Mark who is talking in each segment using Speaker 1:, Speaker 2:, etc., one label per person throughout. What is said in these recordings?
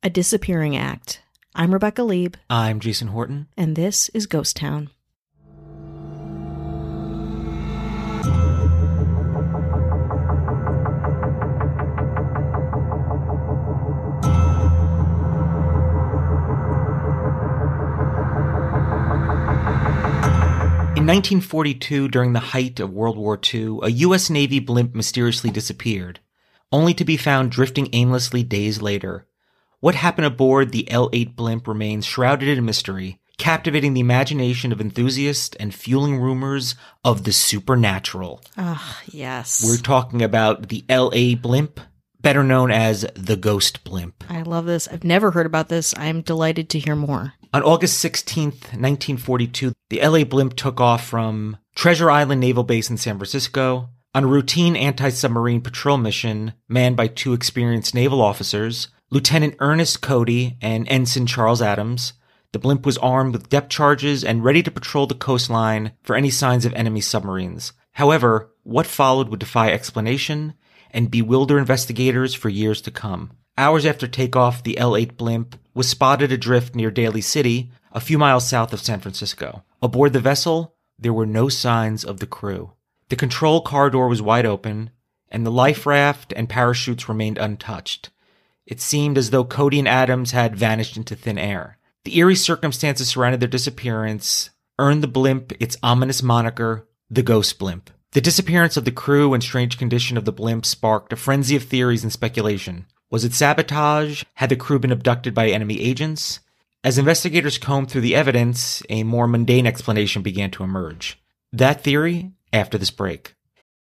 Speaker 1: A Disappearing Act. I'm Rebecca Leib,
Speaker 2: I'm Jason Horton.
Speaker 1: and this is Ghost Town.
Speaker 2: In 1942, during the height of World War II, a U.S. Navy blimp mysteriously disappeared, only to be found drifting aimlessly days later. What happened aboard the L 8 blimp remains shrouded in mystery, captivating the imagination of enthusiasts and fueling rumors of the supernatural.
Speaker 1: Ah, yes.
Speaker 2: We're talking about the L 8 blimp, better known as the Ghost Blimp.
Speaker 1: I love this. I've never heard about this. I'm delighted to hear more.
Speaker 2: On August 16th, 1942, the L 8 blimp took off from Treasure Island Naval Base in San Francisco on a routine anti submarine patrol mission manned by two experienced naval officers, Lieutenant Ernest Cody and Ensign Charles Adams. The blimp was armed with depth charges and ready to patrol the coastline for any signs of enemy submarines. However, what followed would defy explanation and bewilder investigators for years to come. Hours after takeoff, the L 8 blimp was spotted adrift near Daly City, a few miles south of San Francisco. Aboard the vessel, there were no signs of the crew. The control car door was wide open, and the life raft and parachutes remained untouched. It seemed as though Cody and Adams had vanished into thin air. The eerie circumstances surrounding their disappearance earned the blimp its ominous moniker, the Ghost Blimp. The disappearance of the crew and strange condition of the blimp sparked a frenzy of theories and speculation. Was it sabotage? Had the crew been abducted by enemy agents? As investigators combed through the evidence, a more mundane explanation began to emerge. That theory after this break.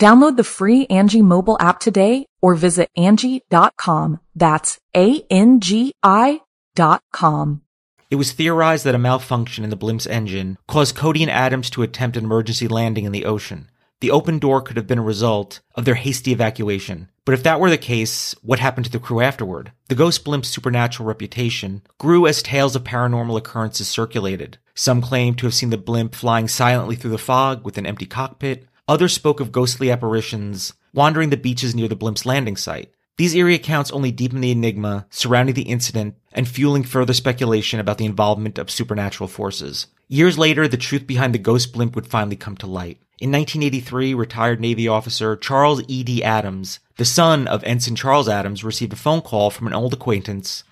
Speaker 3: Download the free Angie mobile app today or visit Angie.com. That's A-N-G-I dot com.
Speaker 2: It was theorized that a malfunction in the blimp's engine caused Cody and Adams to attempt an emergency landing in the ocean. The open door could have been a result of their hasty evacuation. But if that were the case, what happened to the crew afterward? The Ghost Blimp's supernatural reputation grew as tales of paranormal occurrences circulated. Some claimed to have seen the blimp flying silently through the fog with an empty cockpit. Others spoke of ghostly apparitions wandering the beaches near the blimp's landing site. These eerie accounts only deepened the enigma surrounding the incident and fueling further speculation about the involvement of supernatural forces. Years later, the truth behind the ghost blimp would finally come to light. In 1983, retired Navy officer Charles E.D. Adams, the son of Ensign Charles Adams, received a phone call from an old acquaintance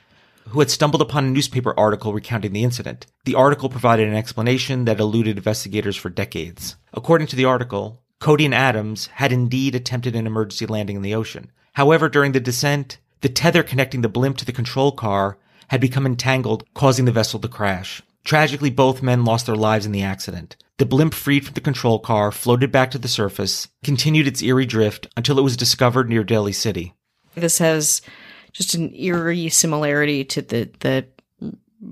Speaker 2: who had stumbled upon a newspaper article recounting the incident. The article provided an explanation that eluded investigators for decades. According to the article, Cody and Adams had indeed attempted an emergency landing in the ocean. However, during the descent, the tether connecting the blimp to the control car had become entangled, causing the vessel to crash. Tragically, both men lost their lives in the accident. The blimp freed from the control car, floated back to the surface, continued its eerie drift until it was discovered near Daly City.
Speaker 1: This has just an eerie similarity to the the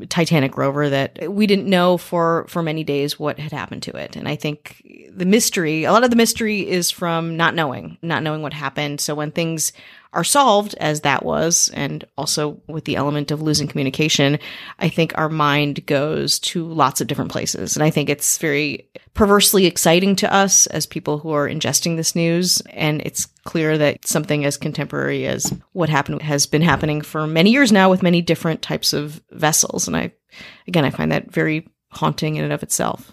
Speaker 1: Titanic rover that we didn't know for for many days what had happened to it. And I think the mystery, a lot of the mystery is from not knowing, not knowing what happened. So when things are solved as that was, and also with the element of losing communication, I think our mind goes to lots of different places. And I think it's very perversely exciting to us as people who are ingesting this news. And it's clear that something as contemporary as what happened has been happening for many years now with many different types of vessels. And I, again, I find that very haunting in and of itself.